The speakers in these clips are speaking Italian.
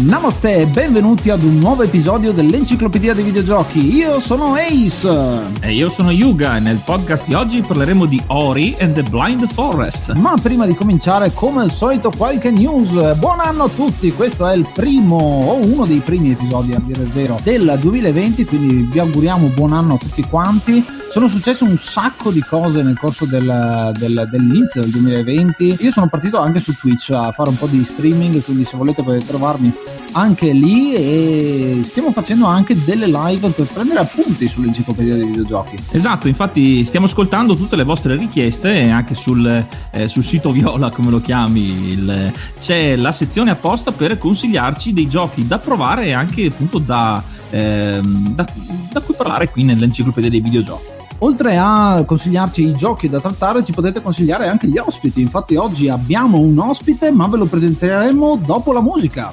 Namaste e benvenuti ad un nuovo episodio dell'Enciclopedia dei Videogiochi. Io sono Ace. E io sono Yuga e nel podcast di oggi parleremo di Ori and the Blind Forest. Ma prima di cominciare, come al solito, qualche news. Buon anno a tutti, questo è il primo o uno dei primi episodi, a dire il vero, del 2020, quindi vi auguriamo buon anno a tutti quanti. Sono successe un sacco di cose nel corso del, del, dell'inizio del 2020. Io sono partito anche su Twitch a fare un po' di streaming, quindi se volete potete trovarmi anche lì e stiamo facendo anche delle live per prendere appunti sull'enciclopedia dei videogiochi. Esatto, infatti stiamo ascoltando tutte le vostre richieste anche sul, eh, sul sito Viola, come lo chiami, il, c'è la sezione apposta per consigliarci dei giochi da provare e anche appunto da, eh, da, da cui parlare qui nell'enciclopedia dei videogiochi. Oltre a consigliarci i giochi da trattare, ci potete consigliare anche gli ospiti. Infatti, oggi abbiamo un ospite, ma ve lo presenteremo dopo la musica.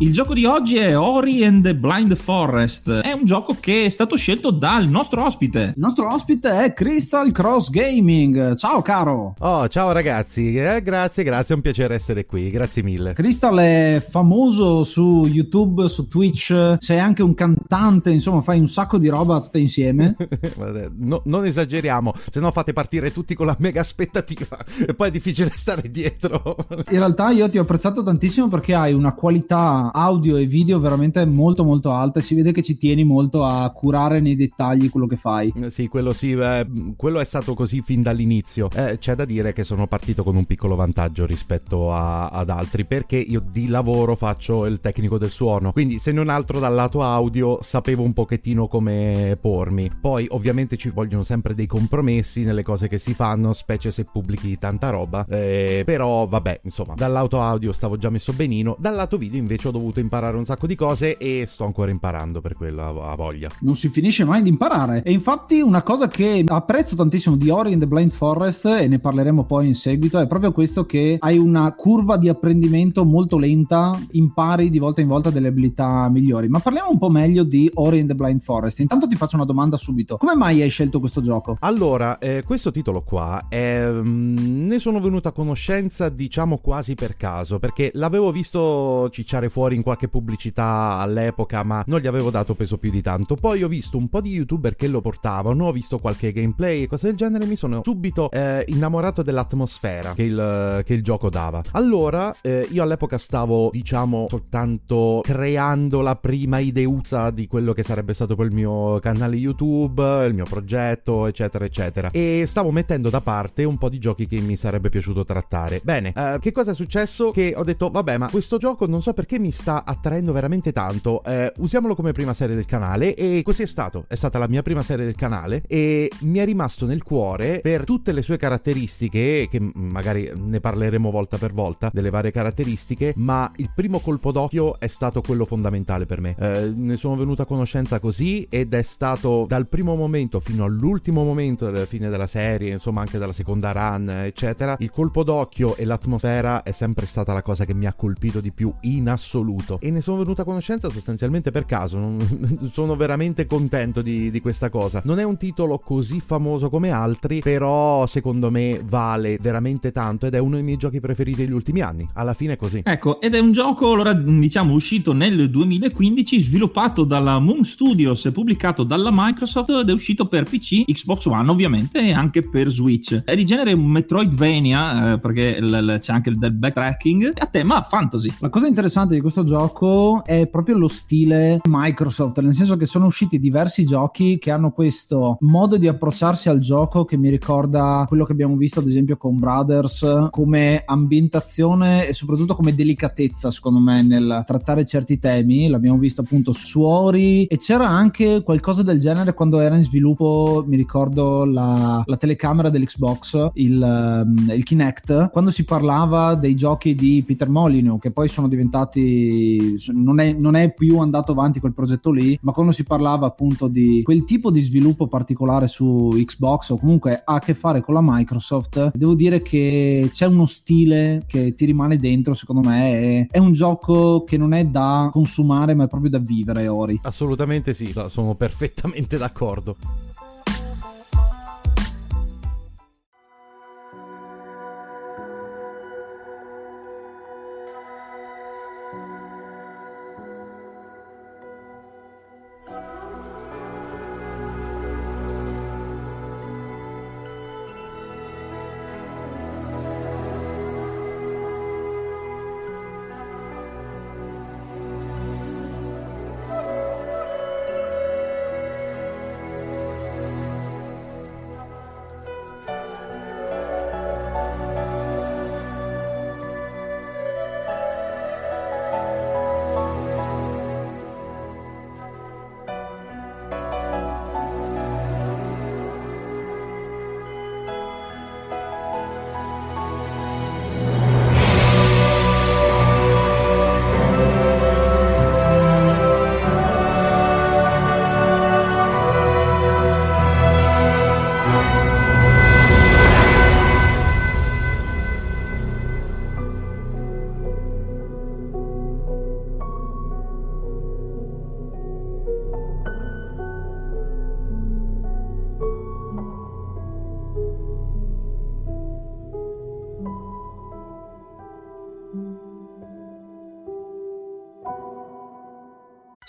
Il gioco di oggi è Ori and the Blind Forest. È un gioco che è stato scelto dal nostro ospite. Il nostro ospite è Crystal Cross Gaming. Ciao caro. Oh, ciao ragazzi. Eh, grazie, grazie, è un piacere essere qui. Grazie mille. Crystal è famoso su YouTube, su Twitch. Sei anche un cantante, insomma, fai un sacco di roba tutte insieme. no, non esageriamo, se no fate partire tutti con la mega aspettativa e poi è difficile stare dietro. In realtà io ti ho apprezzato tantissimo perché hai una qualità audio e video veramente molto molto alta e si vede che ci tieni molto a curare nei dettagli quello che fai. Eh, sì, quello sì, eh, quello è stato così fin dall'inizio. Eh, c'è da dire che sono partito con un piccolo vantaggio rispetto a, ad altri perché io di lavoro faccio il tecnico del suono, quindi se non altro dal lato audio sapevo un pochettino come pormi. Poi ovviamente ci vogliono sempre dei compromessi nelle cose che si fanno, specie se pubblichi tanta roba, eh, però vabbè, insomma, dal lato audio stavo già messo benino, dal lato video invece ho dovuto imparare un sacco di cose e sto ancora imparando per quella voglia. Non si finisce mai di imparare. E infatti una cosa che apprezzo tantissimo di Ori in the Blind Forest, e ne parleremo poi in seguito, è proprio questo che hai una curva di apprendimento molto lenta, impari di volta in volta delle abilità migliori. Ma parliamo un po' meglio di Ori in the Blind Forest. Intanto ti faccio una domanda subito. Come mai hai scelto questo gioco? Allora, eh, questo titolo qua è, mm, ne sono venuto a conoscenza diciamo quasi per caso, perché l'avevo visto cicciare fuori in qualche pubblicità all'epoca, ma non gli avevo dato peso più di tanto. Poi ho visto un po' di youtuber che lo portavano, ho visto qualche gameplay e cose del genere, mi sono subito eh, innamorato dell'atmosfera che il, che il gioco dava. Allora, eh, io all'epoca stavo, diciamo, soltanto creando la prima ideusa di quello che sarebbe stato poi il mio canale YouTube, il mio progetto, eccetera, eccetera. E stavo mettendo da parte un po' di giochi che mi sarebbe piaciuto trattare. Bene, eh, che cosa è successo? Che ho detto, vabbè, ma questo gioco non so perché mi sta attraendo veramente tanto. Eh, usiamolo come prima serie del canale e così è stato. È stata la mia prima serie del canale e mi è rimasto nel cuore per tutte le sue caratteristiche, che magari ne parleremo volta per volta, delle varie caratteristiche, ma il primo colpo d'occhio è stato quello fondamentale per me. Eh, ne sono venuto a conoscenza così ed è stato dal primo momento fino all'ultimo momento della fine della serie, insomma anche dalla seconda run, eccetera, il colpo d'occhio e l'atmosfera è sempre stata la cosa che mi ha colpito di più in assoluto e ne sono venuto a conoscenza sostanzialmente per caso, non, sono veramente contento di, di questa cosa. Non è un titolo così famoso come altri, però secondo me vale veramente tanto ed è uno dei miei giochi preferiti degli ultimi anni. Alla fine è così. Ecco, ed è un gioco, allora, diciamo, uscito nel 2015, sviluppato dalla Moon Studios e pubblicato dalla Microsoft ed è uscito per PC, Xbox One ovviamente e anche per Switch. È di genere un Metroidvania, eh, perché l- l- c'è anche il del backtracking, a tema fantasy. La cosa interessante di questo gioco è proprio lo stile Microsoft, nel senso che sono usciti diversi giochi che hanno questo modo di approcciarsi al gioco che mi ricorda quello che abbiamo visto ad esempio con Brothers come ambientazione e soprattutto come delicatezza secondo me nel trattare certi temi. L'abbiamo visto appunto su Ori e c'era anche qualcosa del genere quando era in sviluppo mi ricordo la, la telecamera dell'Xbox il, um, il Kinect quando si parlava dei giochi di Peter Molyneux che poi sono diventati non è, non è più andato avanti quel progetto lì ma quando si parlava appunto di quel tipo di sviluppo particolare su Xbox o comunque ha a che fare con la Microsoft devo dire che c'è uno stile che ti rimane dentro secondo me è, è un gioco che non è da consumare ma è proprio da vivere Ori. Assolutamente sì sono perfettamente d'accordo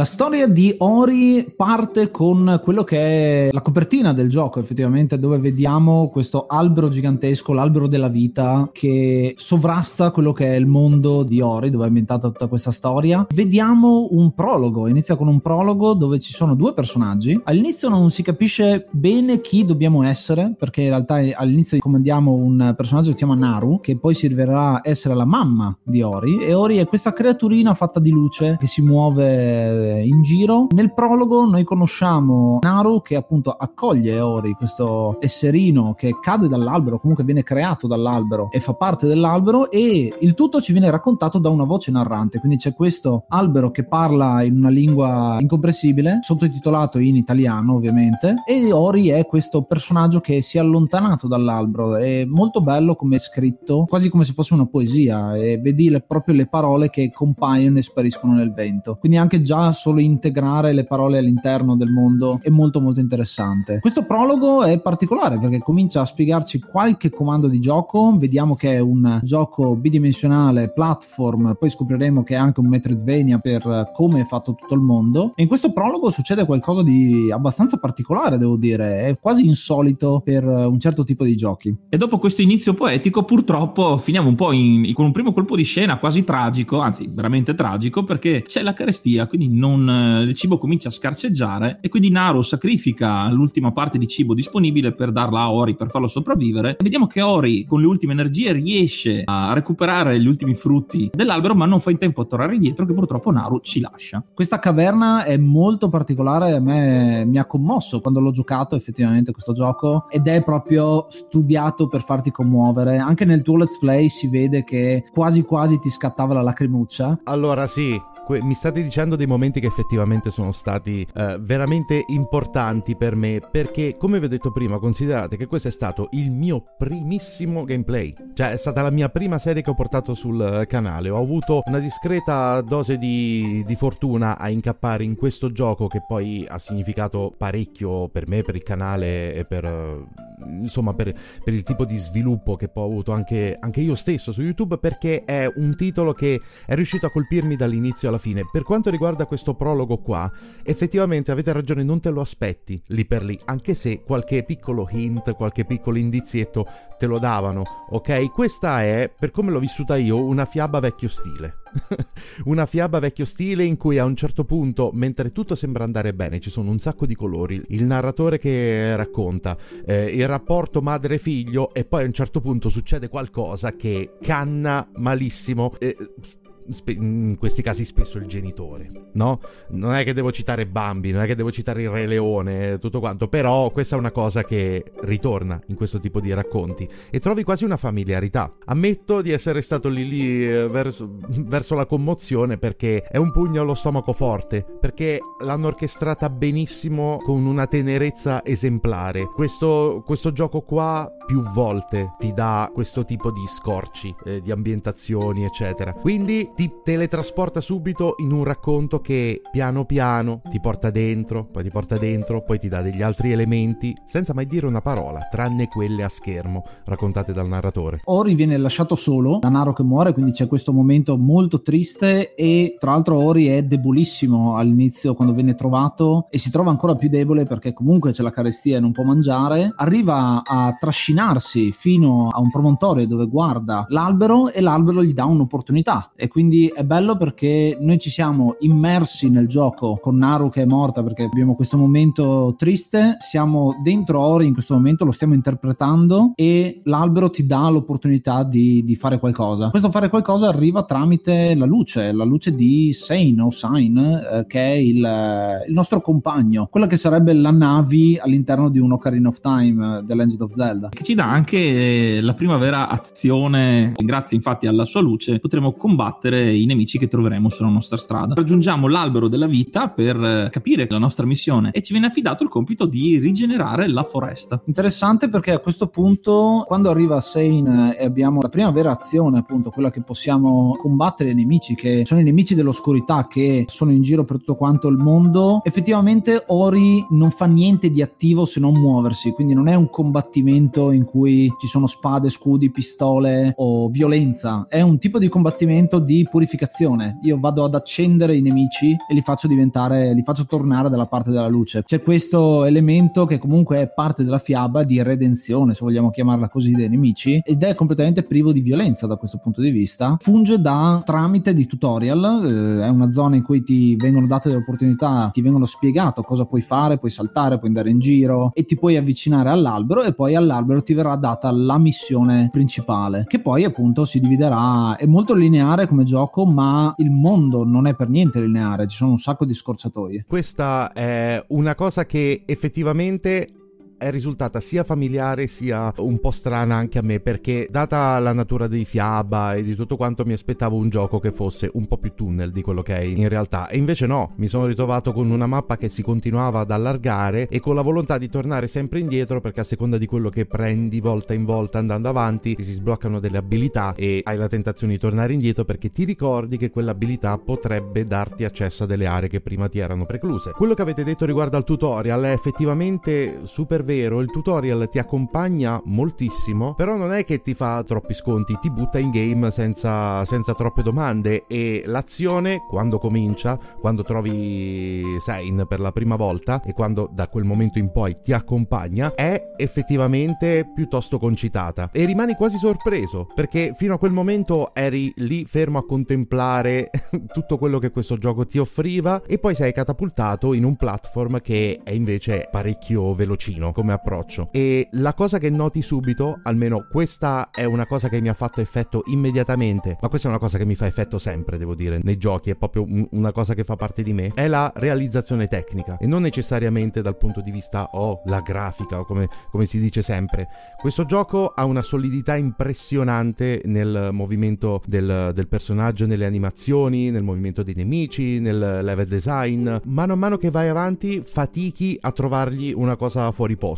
La storia di Ori parte con quello che è la copertina del gioco, effettivamente, dove vediamo questo albero gigantesco, l'albero della vita, che sovrasta quello che è il mondo di Ori, dove è ambientata tutta questa storia. Vediamo un prologo, inizia con un prologo dove ci sono due personaggi. All'inizio non si capisce bene chi dobbiamo essere, perché in realtà all'inizio comandiamo un personaggio che si chiama Naru, che poi si rivelerà essere la mamma di Ori, e Ori è questa creaturina fatta di luce che si muove in giro. Nel prologo noi conosciamo Naru che appunto accoglie Ori, questo esserino che cade dall'albero, comunque viene creato dall'albero e fa parte dell'albero e il tutto ci viene raccontato da una voce narrante, quindi c'è questo albero che parla in una lingua incomprensibile, sottotitolato in italiano ovviamente, e Ori è questo personaggio che si è allontanato dall'albero, è molto bello come è scritto, quasi come se fosse una poesia e vedi le, proprio le parole che compaiono e spariscono nel vento. Quindi anche già solo integrare le parole all'interno del mondo è molto molto interessante. Questo prologo è particolare perché comincia a spiegarci qualche comando di gioco, vediamo che è un gioco bidimensionale, platform, poi scopriremo che è anche un Metroidvania per come è fatto tutto il mondo e in questo prologo succede qualcosa di abbastanza particolare devo dire, è quasi insolito per un certo tipo di giochi. E dopo questo inizio poetico purtroppo finiamo un po' in, con un primo colpo di scena quasi tragico, anzi veramente tragico perché c'è la carestia, quindi non, eh, il cibo comincia a scarseggiare e quindi Naru sacrifica l'ultima parte di cibo disponibile per darla a Ori per farlo sopravvivere. E vediamo che Ori con le ultime energie riesce a recuperare gli ultimi frutti dell'albero ma non fa in tempo a tornare indietro che purtroppo Naru ci lascia. Questa caverna è molto particolare, a me mi ha commosso quando l'ho giocato effettivamente questo gioco ed è proprio studiato per farti commuovere. Anche nel tuo let's play si vede che quasi quasi ti scattava la lacrimuccia. Allora sì, que- mi state dicendo dei momenti che effettivamente sono stati eh, veramente importanti per me perché come vi ho detto prima considerate che questo è stato il mio primissimo gameplay. Cioè è stata la mia prima serie che ho portato sul canale. Ho avuto una discreta dose di, di fortuna a incappare in questo gioco che poi ha significato parecchio per me per il canale e per insomma per, per il tipo di sviluppo che poi ho avuto anche, anche io stesso su youtube perché è un titolo che è riuscito a colpirmi dall'inizio alla fine. Per quanto riguarda questo prologo qua, effettivamente avete ragione, non te lo aspetti lì per lì, anche se qualche piccolo hint, qualche piccolo indizietto te lo davano, ok? Questa è, per come l'ho vissuta io, una fiaba vecchio stile. una fiaba vecchio stile in cui a un certo punto, mentre tutto sembra andare bene, ci sono un sacco di colori, il narratore che racconta eh, il rapporto madre-figlio e poi a un certo punto succede qualcosa che canna malissimo. Eh, in questi casi spesso il genitore, no? Non è che devo citare Bambi, non è che devo citare il Re Leone, tutto quanto, però questa è una cosa che ritorna in questo tipo di racconti e trovi quasi una familiarità. Ammetto di essere stato lì lì eh, verso, verso la commozione perché è un pugno allo stomaco forte, perché l'hanno orchestrata benissimo con una tenerezza esemplare. Questo, questo gioco qua più volte ti dà questo tipo di scorci, eh, di ambientazioni, eccetera. Quindi ti teletrasporta subito in un racconto che piano piano ti porta dentro, poi ti porta dentro, poi ti dà degli altri elementi, senza mai dire una parola, tranne quelle a schermo raccontate dal narratore. Ori viene lasciato solo, Danaro che muore, quindi c'è questo momento molto triste e tra l'altro Ori è debolissimo all'inizio quando viene trovato e si trova ancora più debole perché comunque c'è la carestia e non può mangiare, arriva a trascinarsi fino a un promontorio dove guarda l'albero e l'albero gli dà un'opportunità e quindi quindi è bello perché noi ci siamo immersi nel gioco con Naru che è morta perché abbiamo questo momento triste, siamo dentro Ori in questo momento, lo stiamo interpretando e l'albero ti dà l'opportunità di, di fare qualcosa. Questo fare qualcosa arriva tramite la luce, la luce di Sain o Sain, eh, che è il, il, nostro compagno, quella che sarebbe la Navi all'interno di un Ocarina of Time eh, dell'Engine of Zelda. Che ci dà anche la prima vera azione, grazie infatti alla sua luce potremo combattere i nemici che troveremo sulla nostra strada. Raggiungiamo l'albero della vita per eh, capire la nostra missione e ci viene affidato il compito di rigenerare la foresta. Interessante perché a questo punto, quando arriva Sane e abbiamo la prima vera azione, appunto, quella che possiamo combattere i nemici, che sono i nemici dell'oscurità che sono in giro per tutto quanto il mondo, effettivamente Ori non fa niente di attivo se non muoversi, quindi non è un combattimento in cui ci sono spade, scudi, pistole o violenza, è un tipo di combattimento di purificazione. Io vado ad accendere i nemici e li faccio diventare, li faccio tornare dalla parte della luce. C'è questo elemento che comunque è parte della fiaba di redenzione, se vogliamo chiamarla così, dei nemici, ed è completamente privo di violenza da questo punto di vista. Funge da tramite di tutorial, eh, è una zona in cui ti vengono date delle opportunità, ti vengono spiegato cosa puoi fare, puoi saltare, puoi andare in giro e ti puoi avvicinare all'albero e poi all'albero ti verrà data la missione principale, che poi appunto si dividerà, è molto lineare come gioco, ma il mondo non è per niente lineare, ci sono un sacco di scorciatoie. Questa è una cosa che effettivamente è risultata sia familiare sia un po' strana anche a me perché data la natura dei fiaba e di tutto quanto mi aspettavo un gioco che fosse un po' più tunnel di quello che è in realtà e invece no, mi sono ritrovato con una mappa che si continuava ad allargare e con la volontà di tornare sempre indietro perché a seconda di quello che prendi volta in volta andando avanti si sbloccano delle abilità e hai la tentazione di tornare indietro perché ti ricordi che quell'abilità potrebbe darti accesso a delle aree che prima ti erano precluse. Quello che avete detto riguardo al tutorial è effettivamente super vero, il tutorial ti accompagna moltissimo, però non è che ti fa troppi sconti, ti butta in game senza, senza troppe domande e l'azione quando comincia, quando trovi Sein per la prima volta e quando da quel momento in poi ti accompagna, è effettivamente piuttosto concitata e rimani quasi sorpreso perché fino a quel momento eri lì fermo a contemplare tutto quello che questo gioco ti offriva e poi sei catapultato in un platform che è invece parecchio velocino come approccio. E la cosa che noti subito, almeno questa è una cosa che mi ha fatto effetto immediatamente, ma questa è una cosa che mi fa effetto sempre, devo dire, nei giochi, è proprio un, una cosa che fa parte di me, è la realizzazione tecnica e non necessariamente dal punto di vista o oh, la grafica o come, come si dice sempre. Questo gioco ha una solidità impressionante nel movimento del, del personaggio, nelle animazioni, nel movimento dei nemici, nel level design. Mano a mano che vai avanti fatichi a trovargli una cosa fuori posto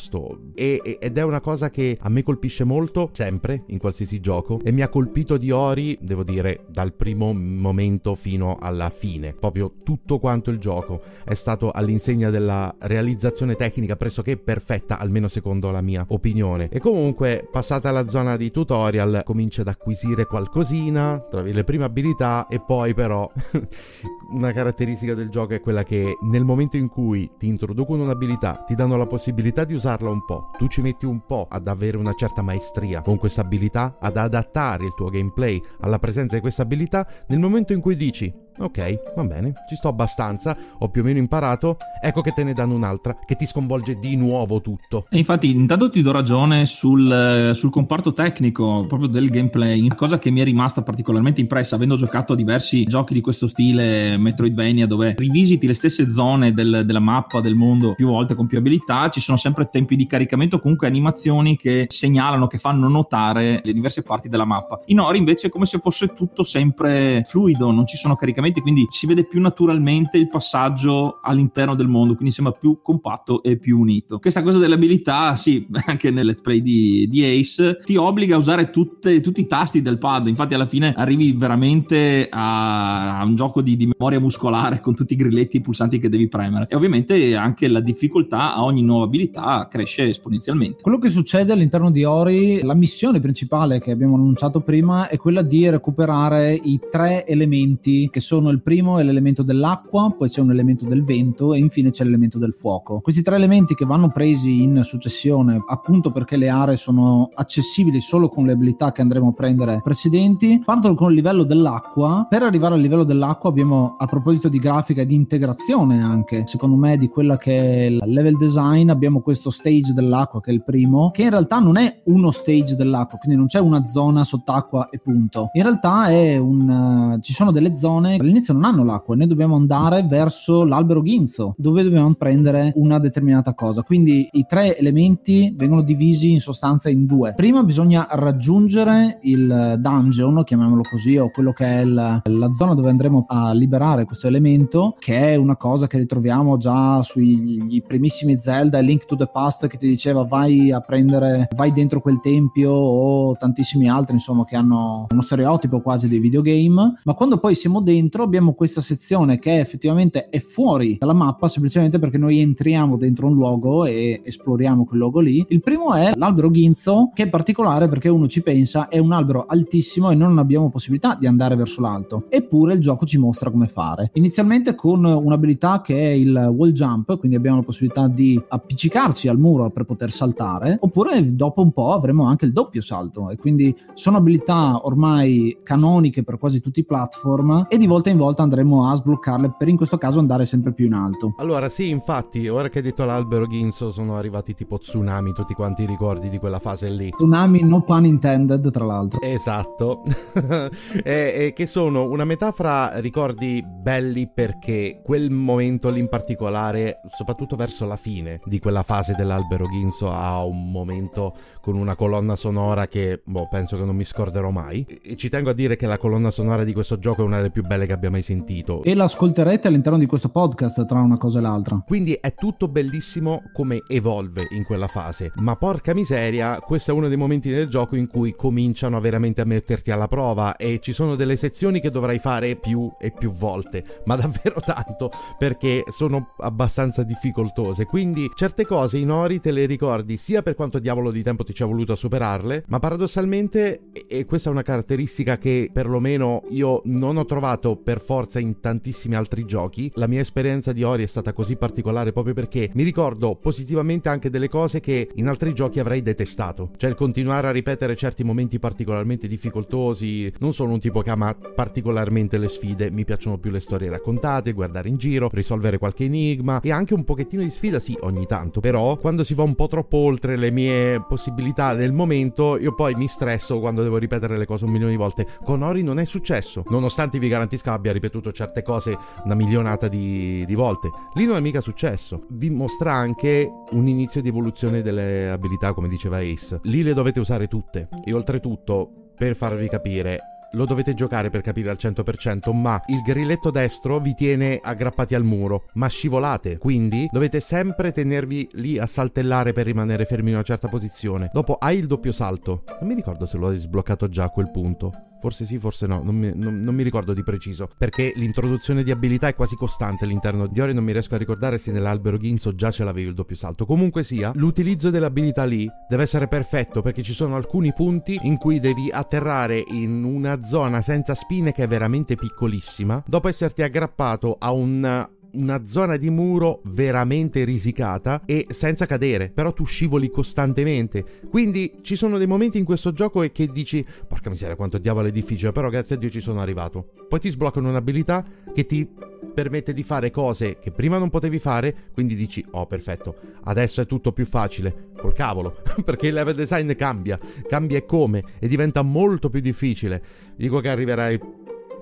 e, ed è una cosa che a me colpisce molto sempre in qualsiasi gioco e mi ha colpito di Ori, devo dire, dal primo momento fino alla fine. Proprio tutto quanto il gioco è stato all'insegna della realizzazione tecnica pressoché perfetta, almeno secondo la mia opinione. E comunque, passata la zona di tutorial, cominci ad acquisire qualcosina, trovi le prime abilità e poi però una caratteristica del gioco è quella che nel momento in cui ti introducono un'abilità, ti danno la possibilità di usarla un po', tu ci metti un po' ad avere una certa maestria con questa abilità, ad adattare il tuo gameplay alla presenza di questa abilità, nel momento in cui dici Ok, va bene, ci sto abbastanza, ho più o meno imparato, ecco che te ne danno un'altra, che ti sconvolge di nuovo tutto. E infatti, intanto ti do ragione sul, sul comparto tecnico, proprio del gameplay, cosa che mi è rimasta particolarmente impressa, avendo giocato a diversi giochi di questo stile Metroidvania, dove rivisiti le stesse zone del, della mappa del mondo più volte con più abilità, ci sono sempre tempi di caricamento, comunque animazioni che segnalano, che fanno notare le diverse parti della mappa. In Ori invece è come se fosse tutto sempre fluido, non ci sono caricamenti quindi si vede più naturalmente il passaggio all'interno del mondo, quindi sembra più compatto e più unito. Questa cosa delle abilità, sì, anche nel let's play di, di Ace, ti obbliga a usare tutte, tutti i tasti del pad, infatti alla fine arrivi veramente a, a un gioco di, di, memoria muscolare con tutti i grilletti e i pulsanti che devi premere e ovviamente anche la difficoltà a ogni nuova abilità cresce esponenzialmente. Quello che succede all'interno di Ori, la missione principale che abbiamo annunciato prima è quella di recuperare i tre elementi che sono sono il primo è l'elemento dell'acqua, poi c'è un elemento del vento e infine c'è l'elemento del fuoco. Questi tre elementi che vanno presi in successione appunto perché le aree sono accessibili solo con le abilità che andremo a prendere precedenti, partono con il livello dell'acqua. Per arrivare al livello dell'acqua abbiamo a proposito di grafica e di integrazione anche, secondo me, di quella che è il level design, abbiamo questo stage dell'acqua che è il primo, che in realtà non è uno stage dell'acqua, quindi non c'è una zona sott'acqua e punto. In realtà è un, uh, ci sono delle zone all'inizio non hanno l'acqua, noi dobbiamo andare verso l'albero ghinzo, dove dobbiamo prendere una determinata cosa. Quindi i tre elementi vengono divisi in sostanza in due. Prima bisogna raggiungere il dungeon, chiamiamolo così, o quello che è la, la zona dove andremo a liberare questo elemento, che è una cosa che ritroviamo già sui primissimi Zelda, Link to the Past che ti diceva vai a prendere, vai dentro quel tempio o tantissimi altri, insomma, che hanno uno stereotipo quasi dei videogame. Ma quando poi siamo dentro dentro abbiamo questa sezione che effettivamente è fuori dalla mappa semplicemente perché noi entriamo dentro un luogo e esploriamo quel luogo lì. Il primo è l'albero Ginzo che è particolare perché uno ci pensa è un albero altissimo e non abbiamo possibilità di andare verso l'alto. Eppure il gioco ci mostra come fare. Inizialmente con un'abilità che è il wall jump, quindi abbiamo la possibilità di appiccicarci al muro per poter saltare, oppure dopo un po' avremo anche il doppio salto e quindi sono abilità ormai canoniche per quasi tutti i platform e di volta in volta andremo a sbloccarle per in questo caso andare sempre più in alto. Allora sì, infatti, ora che hai detto l'albero Ginso sono arrivati tipo tsunami, tutti quanti i ricordi di quella fase lì. Tsunami no pun intended tra l'altro. Esatto, e, e che sono una metà fra ricordi belli perché quel momento lì in particolare, soprattutto verso la fine di quella fase dell'albero Ginso, ha un momento con una colonna sonora che boh, penso che non mi scorderò mai. E ci tengo a dire che la colonna sonora di questo gioco è una delle più belle che abbia mai sentito. E l'ascolterete all'interno di questo podcast tra una cosa e l'altra. Quindi è tutto bellissimo come evolve in quella fase. Ma porca miseria, questo è uno dei momenti del gioco in cui cominciano veramente a metterti alla prova e ci sono delle sezioni che dovrai fare più e più volte, ma davvero tanto perché sono abbastanza difficoltose. Quindi certe cose in Ori te le ricordi sia per quanto diavolo di tempo ti ci ha voluto a superarle, ma paradossalmente, e questa è una caratteristica che perlomeno io non ho trovato per forza in tantissimi altri giochi, la mia esperienza di Ori è stata così particolare proprio perché mi ricordo positivamente anche delle cose che in altri giochi avrei detestato. Cioè il continuare a ripetere certi momenti particolarmente difficoltosi, non sono un tipo che ama particolarmente le sfide, mi piacciono più le storie raccontate, guardare in giro, risolvere qualche enigma e anche un pochettino di sfida sì ogni tanto, però quando si va un po' troppo oltre le mie possibilità del momento io poi mi stresso quando devo ripetere le cose un milione di volte. Con Ori non è successo, nonostante vi garantisca abbia ripetuto certe cose una milionata di, di volte. Lì non è mica successo. Vi mostra anche un inizio di evoluzione delle abilità, come diceva Ace. Lì le dovete usare tutte e oltretutto, per farvi capire, lo dovete giocare per capire al 100%, ma il grilletto destro vi tiene aggrappati al muro, ma scivolate, quindi dovete sempre tenervi lì a saltellare per rimanere fermi in una certa posizione. Dopo hai il doppio salto, non mi ricordo se lo hai sbloccato già a quel punto. Forse sì, forse no, non mi, non, non mi, ricordo di preciso. Perché l'introduzione di abilità è quasi costante all'interno di Ori, non mi riesco a ricordare se nell'albero Ginzo già ce l'avevi il doppio salto. Comunque sia, l'utilizzo dell'abilità lì deve essere perfetto perché ci sono alcuni punti in cui devi atterrare in una zona senza spine che è veramente piccolissima, dopo esserti aggrappato a un una zona di muro veramente risicata e senza cadere, però tu scivoli costantemente. Quindi ci sono dei momenti in questo gioco che dici, porca miseria quanto diavolo è difficile, però grazie a Dio ci sono arrivato. Poi ti sbloccano un'abilità che ti permette di fare cose che prima non potevi fare, quindi dici, oh perfetto, adesso è tutto più facile. Col cavolo, perché il level design cambia, cambia e come, e diventa molto più difficile. Dico che arriverai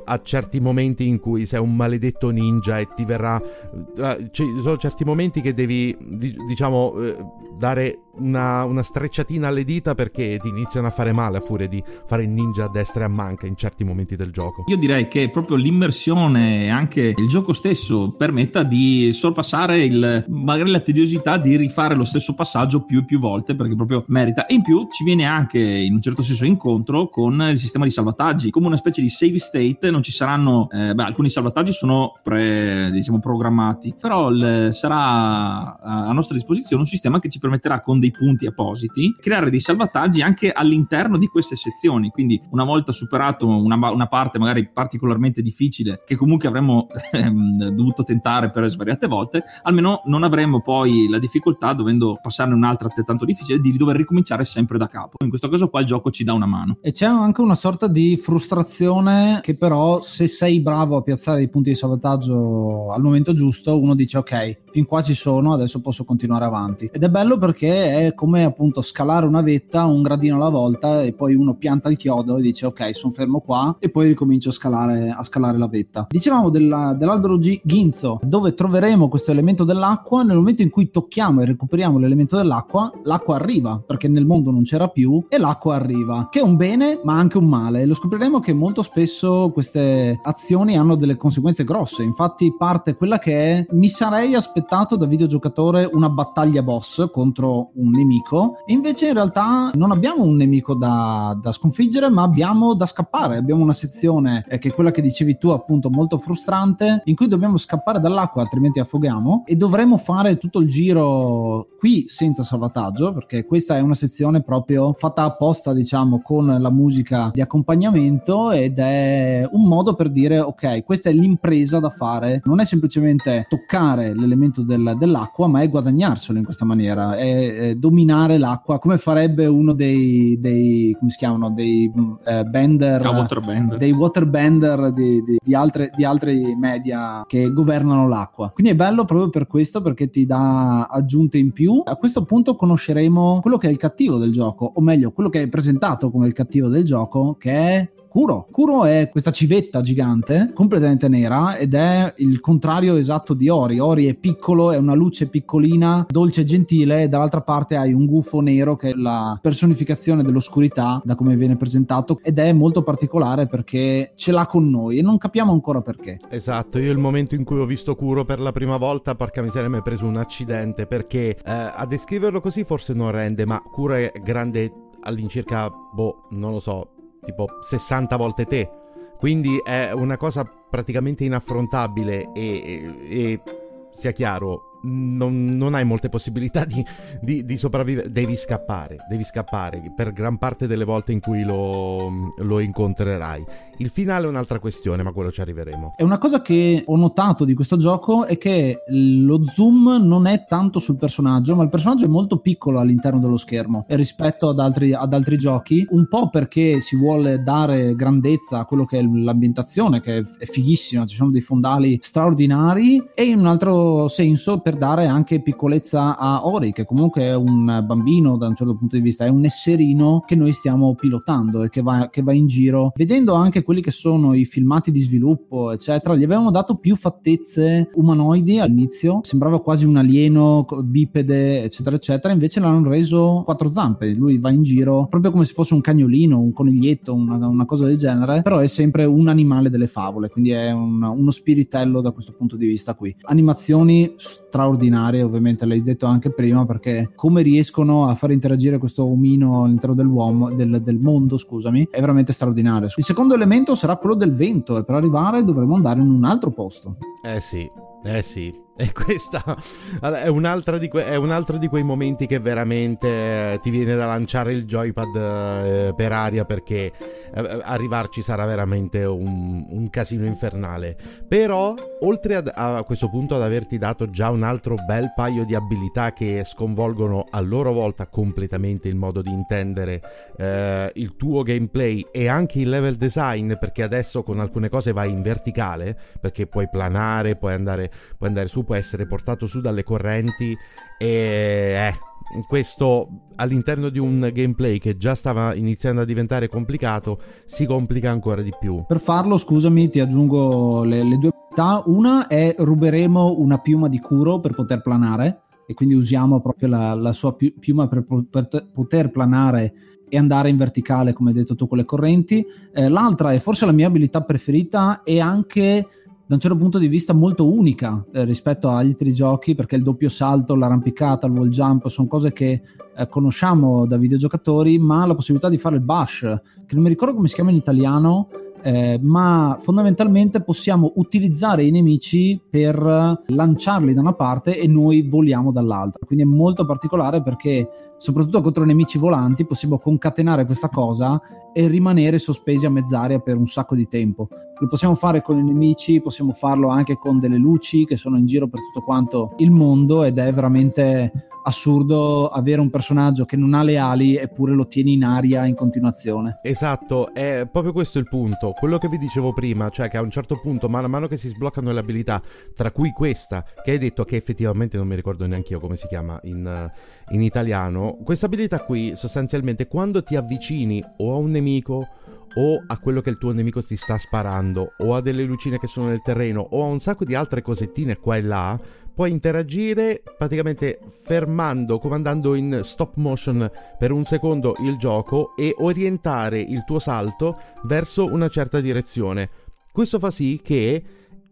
a certi momenti in cui sei un maledetto ninja e ti verrà... Uh, ci sono certi momenti che devi, di, diciamo, uh, dare una, una, strecciatina alle dita perché ti iniziano a fare male a furia di fare il ninja a destra e a manca in certi momenti del gioco. Io direi che proprio l'immersione e anche il gioco stesso permetta di sorpassare il, magari la tediosità di rifare lo stesso passaggio più e più volte perché proprio merita. E in più ci viene anche in un certo senso incontro con il sistema di salvataggi, come una specie di save state. Non ci saranno, eh, beh, alcuni salvataggi sono pre, diciamo, programmati, però il, sarà a nostra disposizione un sistema che ci permetterà con dei punti appositi, creare dei salvataggi anche all'interno di queste sezioni. Quindi, una volta superato una, una parte magari particolarmente difficile, che comunque avremmo ehm, dovuto tentare per svariate volte, almeno non avremmo poi la difficoltà, dovendo passarne un'altra altrettanto difficile, di dover ricominciare sempre da capo. In questo caso, qua il gioco ci dà una mano. E c'è anche una sorta di frustrazione che, però, se sei bravo a piazzare i punti di salvataggio al momento giusto, uno dice ok, fin qua ci sono, adesso posso continuare avanti. Ed è bello perché è come appunto scalare una vetta un gradino alla volta e poi uno pianta il chiodo e dice ok, sono fermo qua e poi ricomincio a scalare, a scalare la vetta. Dicevamo della, dell'albero G- Ginzo, dove troveremo questo elemento dell'acqua, nel momento in cui tocchiamo e recuperiamo l'elemento dell'acqua, l'acqua arriva, perché nel mondo non c'era più e l'acqua arriva, che è un bene ma anche un male. Lo scopriremo che molto spesso queste azioni hanno delle conseguenze grosse, infatti parte quella che è mi sarei aspettato da videogiocatore una battaglia boss contro un nemico. E invece in realtà non abbiamo un nemico da, da sconfiggere ma abbiamo da scappare, abbiamo una sezione eh, che è quella che dicevi tu appunto molto frustrante in cui dobbiamo scappare dall'acqua altrimenti affoghiamo. E dovremo fare tutto il giro qui senza salvataggio perché questa è una sezione proprio fatta apposta diciamo con la musica di accompagnamento ed è un modo per dire ok questa è l'impresa da fare. Non è semplicemente toccare l'elemento del, dell'acqua ma è guadagnarselo in questa maniera. È, è, dominare l'acqua come farebbe uno dei, dei come si chiamano dei eh, bender, ah, waterbender. dei waterbender di, di, di, altre, di altri media che governano l'acqua quindi è bello proprio per questo perché ti dà aggiunte in più a questo punto conosceremo quello che è il cattivo del gioco o meglio quello che è presentato come il cattivo del gioco che è Kuro. Kuro è questa civetta gigante, completamente nera, ed è il contrario esatto di Ori. Ori è piccolo, è una luce piccolina, dolce e gentile, e dall'altra parte hai un gufo nero che è la personificazione dell'oscurità, da come viene presentato, ed è molto particolare perché ce l'ha con noi e non capiamo ancora perché. Esatto, io il momento in cui ho visto Kuro per la prima volta, porca miseria, mi è preso un accidente perché eh, a descriverlo così forse non rende, ma Kuro è grande all'incirca, boh, non lo so, tipo 60 volte te. Quindi è una cosa praticamente inaffrontabile e, e, e sia chiaro, non, non, hai molte possibilità di, di, di, sopravvivere, devi scappare, devi scappare per gran parte delle volte in cui lo, lo, incontrerai. Il finale è un'altra questione, ma quello ci arriveremo. È una cosa che ho notato di questo gioco è che lo zoom non è tanto sul personaggio, ma il personaggio è molto piccolo all'interno dello schermo rispetto ad altri, ad altri giochi, un po' perché si vuole dare grandezza a quello che è l'ambientazione, che è fighissima, ci sono dei fondali straordinari, e in un altro senso per dare anche piccolezza a Ori, che comunque è un bambino da un certo punto di vista, è un esserino che noi stiamo pilotando e che va, che va in giro. Vedendo anche quelli che sono i filmati di sviluppo, eccetera, gli avevano dato più fattezze umanoidi all'inizio, sembrava quasi un alieno bipede, eccetera, eccetera, invece l'hanno reso quattro zampe, lui va in giro proprio come se fosse un cagnolino, un coniglietto, una, una cosa del genere, però è sempre un animale delle favole, quindi è un, uno spiritello da questo punto di vista qui. Animazioni straordinarie, ovviamente l'hai detto anche prima, perché come riescono a far interagire questo omino all'interno dell'uomo, del, del mondo, scusami, è veramente straordinario. Il secondo elemento sarà quello del vento e per arrivare dovremo andare in un altro posto. Eh sì, eh sì, e questa è, di que- è un altro di quei momenti che veramente eh, ti viene da lanciare il joypad eh, per aria perché eh, arrivarci sarà veramente un, un, casino infernale. Però, oltre ad, a questo punto ad averti dato già un altro bel paio di abilità che sconvolgono a loro volta completamente il modo di intendere eh, il tuo gameplay e anche il level design, perché adesso con alcune cose vai in verticale, perché puoi planare, puoi andare, puoi andare su può essere portato su dalle correnti e eh, questo all'interno di un gameplay che già stava iniziando a diventare complicato si complica ancora di più. Per farlo, scusami, ti aggiungo le, le due abilità. Una è ruberemo una piuma di Kuro per poter planare e quindi usiamo proprio la, la sua pi- piuma per, per poter planare e andare in verticale, come hai detto tu, con le correnti. Eh, l'altra è forse la mia abilità preferita e anche da un certo punto di vista molto unica eh, rispetto agli altri giochi perché il doppio salto, l'arrampicata, il wall jump sono cose che eh, conosciamo da videogiocatori ma la possibilità di fare il bash che non mi ricordo come si chiama in italiano eh, ma fondamentalmente possiamo utilizzare i nemici per lanciarli da una parte e noi voliamo dall'altra. Quindi è molto particolare perché soprattutto contro nemici volanti possiamo concatenare questa cosa e rimanere sospesi a mezz'aria per un sacco di tempo. Lo possiamo fare con i nemici, possiamo farlo anche con delle luci che sono in giro per tutto quanto il mondo ed è veramente assurdo avere un personaggio che non ha le ali eppure lo tieni in aria in continuazione. Esatto, è proprio questo il punto. Quello che vi dicevo prima, cioè che a un certo punto, mano a mano che si sbloccano le abilità, tra cui questa, che hai detto che effettivamente non mi ricordo neanche io come si chiama in, in italiano, questa abilità qui sostanzialmente quando ti avvicini o a un nemico o a quello che il tuo nemico ti sta sparando, o a delle lucine che sono nel terreno, o a un sacco di altre cosettine qua e là, puoi interagire praticamente fermando, comandando in stop motion per un secondo il gioco e orientare il tuo salto verso una certa direzione. Questo fa sì che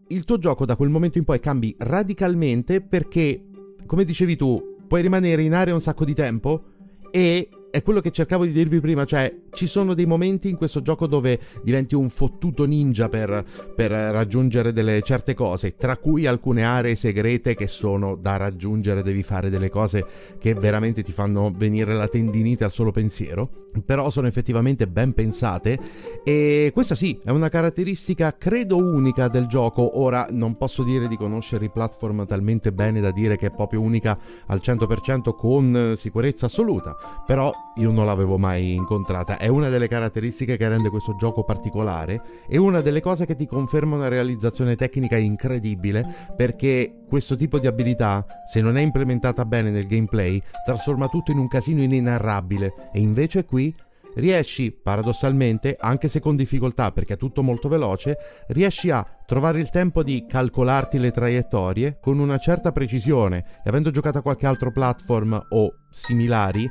il tuo gioco da quel momento in poi cambi radicalmente perché, come dicevi tu, puoi rimanere in area un sacco di tempo e è quello che cercavo di dirvi prima, cioè ci sono dei momenti in questo gioco dove diventi un fottuto ninja per, per, raggiungere delle certe cose, tra cui alcune aree segrete che sono da raggiungere, devi fare delle cose che veramente ti fanno venire la tendinite al solo pensiero, però sono effettivamente ben pensate e questa sì, è una caratteristica credo unica del gioco, ora non posso dire di conoscere i platform talmente bene da dire che è proprio unica al 100% con sicurezza assoluta, però io non l'avevo mai incontrata. È una delle caratteristiche che rende questo gioco particolare e una delle cose che ti conferma una realizzazione tecnica incredibile perché questo tipo di abilità, se non è implementata bene nel gameplay, trasforma tutto in un casino inenarrabile e invece qui riesci, paradossalmente, anche se con difficoltà perché è tutto molto veloce, riesci a trovare il tempo di calcolarti le traiettorie con una certa precisione e avendo giocato a qualche altro platform o similari,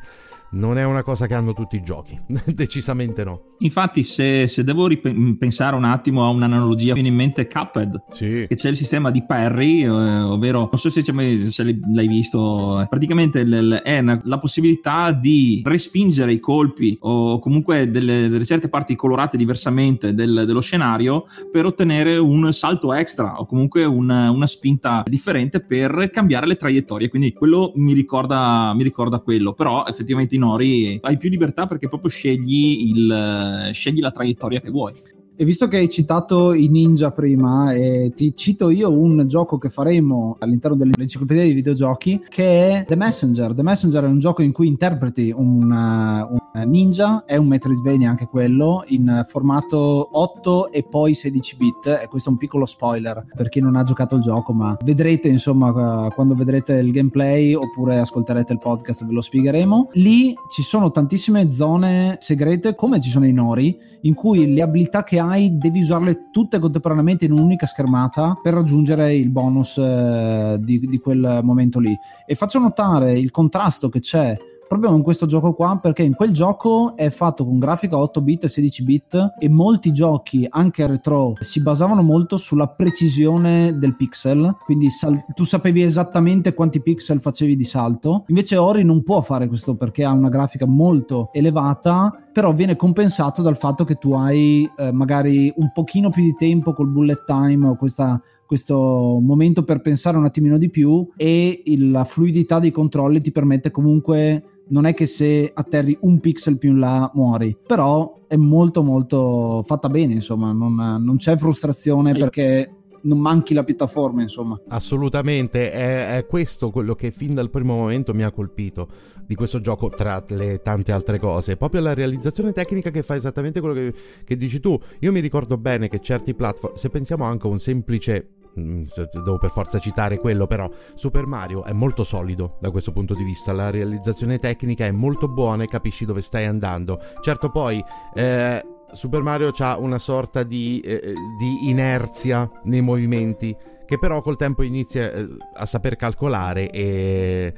non è una cosa che hanno tutti i giochi, decisamente no. Infatti, se, se devo ripensare un attimo a un'analogia, viene in mente Cuphead, sì. che c'è il sistema di parry, eh, ovvero, non so se, se, l'hai visto, praticamente l, è una, la possibilità di respingere i colpi o comunque delle, delle certe parti colorate diversamente del, dello scenario per ottenere un salto extra o comunque una, una, spinta differente per cambiare le traiettorie. Quindi quello mi ricorda, mi ricorda quello, però effettivamente in Ori hai più libertà perché proprio scegli il scegli la traiettoria che vuoi. E visto che hai citato i ninja prima, eh, ti cito io un gioco che faremo all'interno dell'enciclopedia dei videogiochi che è The Messenger. The Messenger è un gioco in cui interpreti un, uh, un ninja, è un Metroidvania anche quello, in formato 8 e poi 16 bit. E questo è un piccolo spoiler per chi non ha giocato il gioco, ma vedrete insomma quando vedrete il gameplay oppure ascolterete il podcast ve lo spiegheremo. Lì ci sono tantissime zone segrete come ci sono i Nori, in cui le abilità che ha hai devi usarle tutte contemporaneamente in un'unica schermata per raggiungere il bonus eh, di, di quel momento lì. E faccio notare il contrasto che c'è proprio in questo gioco qua perché in quel gioco è fatto con grafica 8 bit e 16 bit e molti giochi anche retro si basavano molto sulla precisione del pixel. Quindi sal- tu sapevi esattamente quanti pixel facevi di salto. Invece Ori non può fare questo perché ha una grafica molto elevata però viene compensato dal fatto che tu hai eh, magari un pochino più di tempo col bullet time o questa questo momento per pensare un attimino di più e il, la fluidità dei controlli ti permette comunque non è che se atterri un pixel più in là muori, però è molto molto fatta bene, insomma, non, non c'è frustrazione perché non manchi la piattaforma, insomma. Assolutamente, è, è, questo quello che fin dal primo momento mi ha colpito di questo gioco, tra le tante altre cose. Proprio la realizzazione tecnica che fa esattamente quello che, che dici tu. Io mi ricordo bene che certi platform, se pensiamo anche a un semplice devo per forza citare quello, però Super Mario è molto solido da questo punto di vista, la realizzazione tecnica è molto buona e capisci dove stai andando. Certo poi... Eh, Super Mario ha una sorta di, eh, di, inerzia nei movimenti che però col tempo inizia eh, a saper calcolare e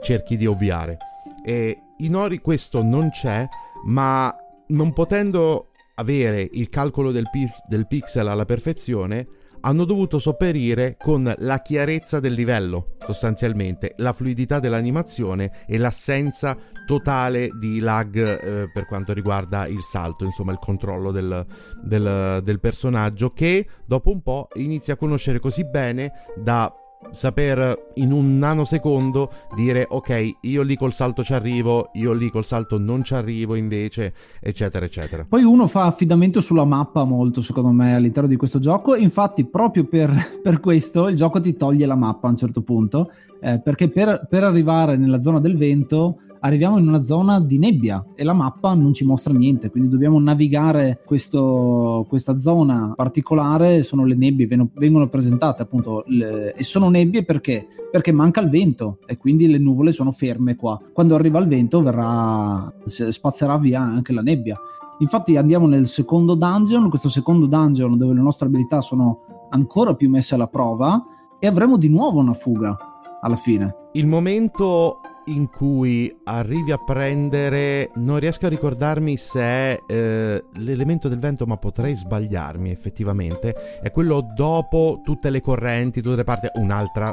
cerchi di ovviare. E in Ori questo non c'è, ma non potendo avere il calcolo del, pi- del pixel alla perfezione, hanno dovuto sopperire con la chiarezza del livello, sostanzialmente, la fluidità dell'animazione e l'assenza totale di lag eh, per quanto riguarda il salto, insomma il controllo del, del, del personaggio che dopo un po' inizia a conoscere così bene da saper in un nanosecondo dire ok io lì col salto ci arrivo io lì col salto non ci arrivo invece eccetera eccetera. Poi uno fa affidamento sulla mappa molto secondo me all'interno di questo gioco. Infatti proprio per, per questo il gioco ti toglie la mappa a un certo punto eh, perché per, per arrivare nella zona del vento arriviamo in una zona di nebbia e la mappa non ci mostra niente, quindi dobbiamo navigare questo, questa zona particolare, sono le nebbie, vengono, presentate appunto le, e sono nebbie perché? Perché manca il vento e quindi le nuvole sono ferme qua. Quando arriva il vento verrà, spazzerà via anche la nebbia. Infatti andiamo nel secondo dungeon, questo secondo dungeon dove le nostre abilità sono ancora più messe alla prova e avremo di nuovo una fuga alla fine. Il momento in cui arrivi a prendere, non riesco a ricordarmi se è eh, l'elemento del vento, ma potrei sbagliarmi effettivamente, è quello dopo tutte le correnti, tutte le parti, un'altra,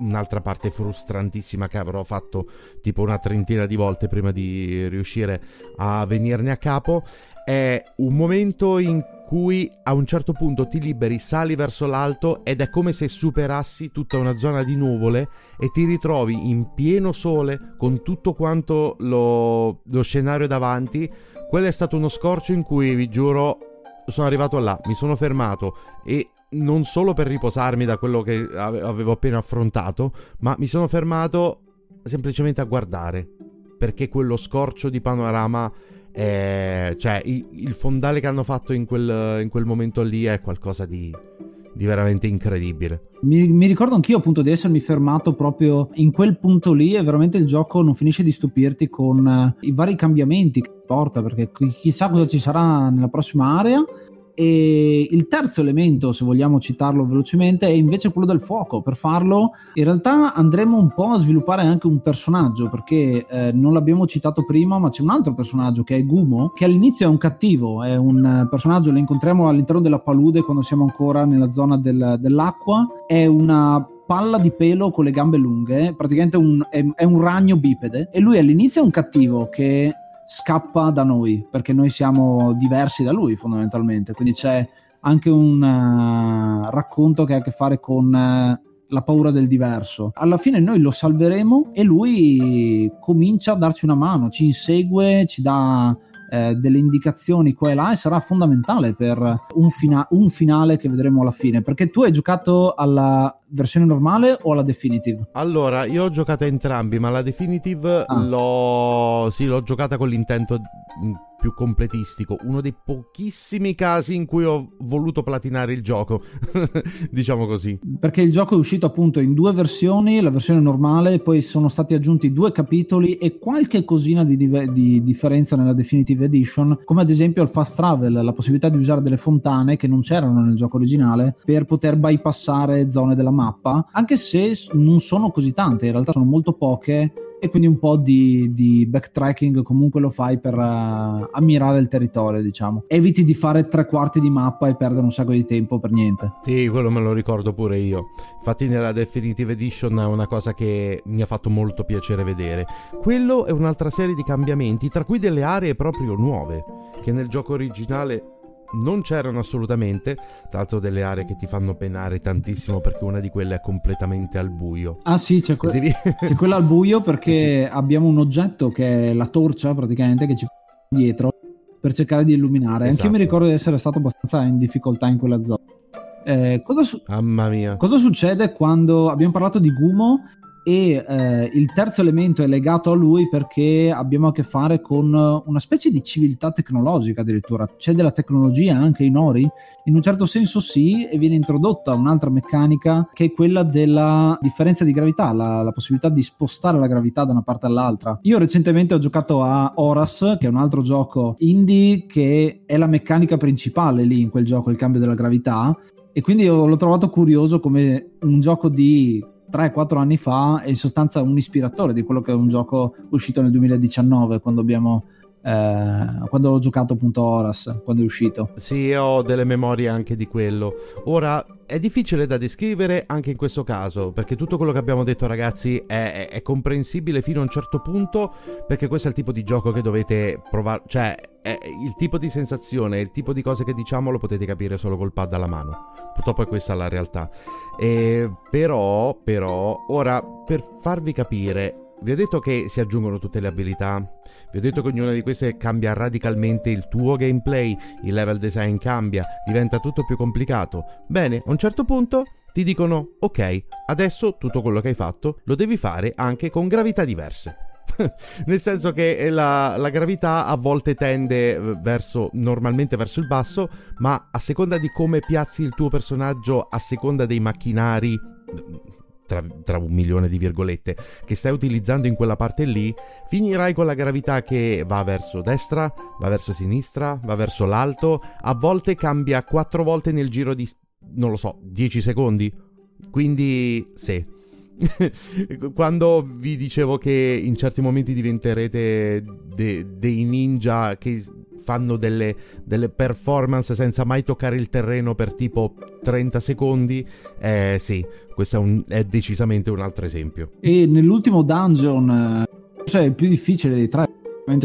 un'altra parte frustrantissima che avrò fatto tipo una trentina di volte prima di riuscire a venirne a capo, è un momento in cui a un certo punto ti liberi, sali verso l'alto ed è come se superassi tutta una zona di nuvole e ti ritrovi in pieno sole con tutto quanto lo, lo scenario davanti. Quello è stato uno scorcio in cui vi giuro sono arrivato là, mi sono fermato e non solo per riposarmi da quello che avevo appena affrontato, ma mi sono fermato semplicemente a guardare perché quello scorcio di panorama eh, cioè, il, fondale che hanno fatto in quel, in quel momento lì è qualcosa di, di veramente incredibile. Mi, mi, ricordo anch'io appunto di essermi fermato proprio in quel punto lì e veramente il gioco non finisce di stupirti con uh, i vari cambiamenti che porta perché chissà cosa ci sarà nella prossima area e il terzo elemento, se vogliamo citarlo velocemente, è invece quello del fuoco. Per farlo, in realtà andremo un po' a sviluppare anche un personaggio, perché eh, non l'abbiamo citato prima, ma c'è un altro personaggio che è Gumo, che all'inizio è un cattivo, è un personaggio, lo incontriamo all'interno della palude quando siamo ancora nella zona del, dell'acqua. È una palla di pelo con le gambe lunghe, praticamente un, è, è, un ragno bipede e lui all'inizio è un cattivo che scappa da noi perché noi siamo diversi da lui fondamentalmente quindi c'è anche un uh, racconto che ha a che fare con uh, la paura del diverso alla fine noi lo salveremo e lui comincia a darci una mano ci insegue ci dà eh, delle indicazioni qua e là e sarà fondamentale per un, fina- un, finale che vedremo alla fine. Perché tu hai giocato alla versione normale o alla definitive? Allora, io ho giocato a entrambi, ma la definitive ah. l'ho... Sì, l'ho giocata con l'intento più completistico, uno dei pochissimi casi in cui ho voluto platinare il gioco, diciamo così. Perché il gioco è uscito appunto in due versioni, la versione normale, poi sono stati aggiunti due capitoli e qualche cosina di, di, di differenza nella Definitive Edition, come ad esempio il fast travel, la possibilità di usare delle fontane che non c'erano nel gioco originale per poter bypassare zone della mappa, anche se non sono così tante, in realtà sono molto poche e quindi un po' di, di backtracking comunque lo fai per uh, ammirare il territorio, diciamo. Eviti di fare tre quarti di mappa e perdere un sacco di tempo per niente. Sì, quello me lo ricordo pure io. Infatti nella Definitive Edition è una cosa che mi ha fatto molto piacere vedere. Quello è un'altra serie di cambiamenti, tra cui delle aree proprio nuove, che nel gioco originale non c'erano assolutamente, tra l'altro delle aree che ti fanno penare tantissimo perché una di quelle è completamente al buio. Ah sì, c'è, que- devi... c'è quella al buio perché sì. abbiamo un oggetto che è la torcia praticamente che ci fa dietro per cercare di illuminare. Esatto. Anch'io mi ricordo di essere stato abbastanza in difficoltà in quella zona. Eh, cosa, su- Mamma mia. cosa succede quando abbiamo parlato di Gumo e eh, il terzo elemento è legato a lui perché abbiamo a che fare con una specie di civiltà tecnologica addirittura. C'è della tecnologia anche in Ori? In un certo senso sì e viene introdotta un'altra meccanica che è quella della differenza di gravità la, la possibilità di spostare la gravità da una parte all'altra. Io recentemente ho giocato a Horas che è un altro gioco indie che è la meccanica principale lì in quel gioco il cambio della gravità. E quindi l'ho trovato curioso come un gioco di 3-4 anni fa è in sostanza un ispiratore di quello che è un gioco uscito nel 2019 quando abbiamo eh, quando ho giocato appunto Horas quando è uscito. Sì ho delle memorie anche di quello. Ora è difficile da descrivere anche in questo caso perché tutto quello che abbiamo detto ragazzi è, è, è comprensibile fino a un certo punto perché questo è il tipo di gioco che dovete provare cioè il tipo di sensazione il tipo di cose che diciamo lo potete capire solo col pad alla mano. Purtroppo è questa la realtà. E però però ora per farvi capire vi ho detto che si aggiungono tutte le abilità, vi ho detto che ognuna di queste cambia radicalmente il tuo gameplay, il level design cambia, diventa tutto più complicato. Bene, a un certo punto ti dicono ok, adesso tutto quello che hai fatto lo devi fare anche con gravità diverse. Nel senso che la, la, gravità a volte tende eh, verso, normalmente verso il basso, ma a seconda di come piazzi il tuo personaggio, a seconda dei macchinari tra, tra, un milione di virgolette, che stai utilizzando in quella parte lì, finirai con la gravità che va verso destra, va verso sinistra, va verso l'alto, a volte cambia quattro volte nel giro di, non lo so, 10 secondi. Quindi, sì. quando vi dicevo che in certi momenti diventerete de- dei ninja che fanno delle, delle, performance senza mai toccare il terreno per tipo 30 secondi, eh, sì, questo è, un, è decisamente un altro esempio. E nell'ultimo dungeon, cioè il più difficile dei tre,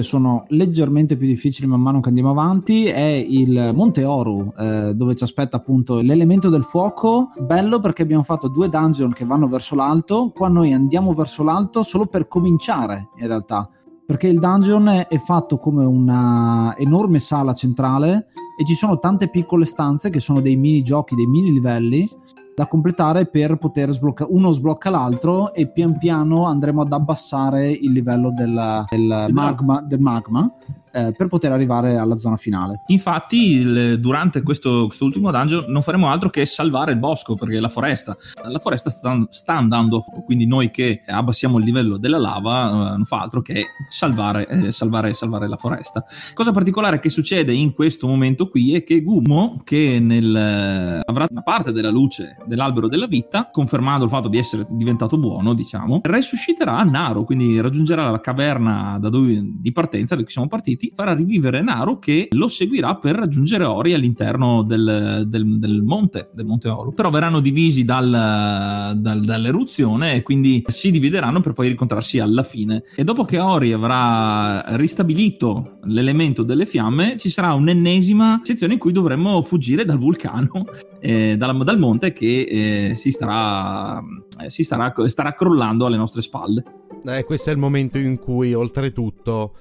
sono leggermente più difficili man mano che andiamo avanti è il Monte Oru eh, dove ci aspetta appunto l'elemento del fuoco. Bello perché abbiamo fatto due dungeon che vanno verso l'alto. Qua noi andiamo verso l'alto solo per cominciare in realtà perché il dungeon è fatto come una enorme sala centrale e ci sono tante piccole stanze che sono dei mini giochi, dei mini livelli da completare per poter sbloccare uno sblocca l'altro e pian piano andremo ad abbassare il livello del, del, magma, del magma eh, per poter arrivare alla zona finale. Infatti, il, durante questo ultimo dungeon non faremo altro che salvare il bosco perché la foresta, la foresta sta, sta andando, quindi noi che abbassiamo il livello della lava eh, non fa altro che salvare, eh, salvare, salvare la foresta. Cosa particolare che succede in questo momento qui è che Gummo, che nel, avrà una parte della luce dell'albero della vita, confermando il fatto di essere diventato buono, diciamo, resusciterà Naro, quindi raggiungerà la caverna da dove, di partenza, da cui siamo partiti avanti farà rivivere Naru che lo seguirà per raggiungere Ori all'interno del, del, del monte, del monte Oru. Però verranno divisi dal, dal, dall'eruzione e quindi si divideranno per poi incontrarsi alla fine. E dopo che Ori avrà ristabilito l'elemento delle fiamme, ci sarà un'ennesima sezione in cui dovremmo fuggire dal vulcano, eh, dal, dal, monte che eh, si, starà, eh, si starà, starà crollando alle nostre spalle. Eh, questo è il momento in cui oltretutto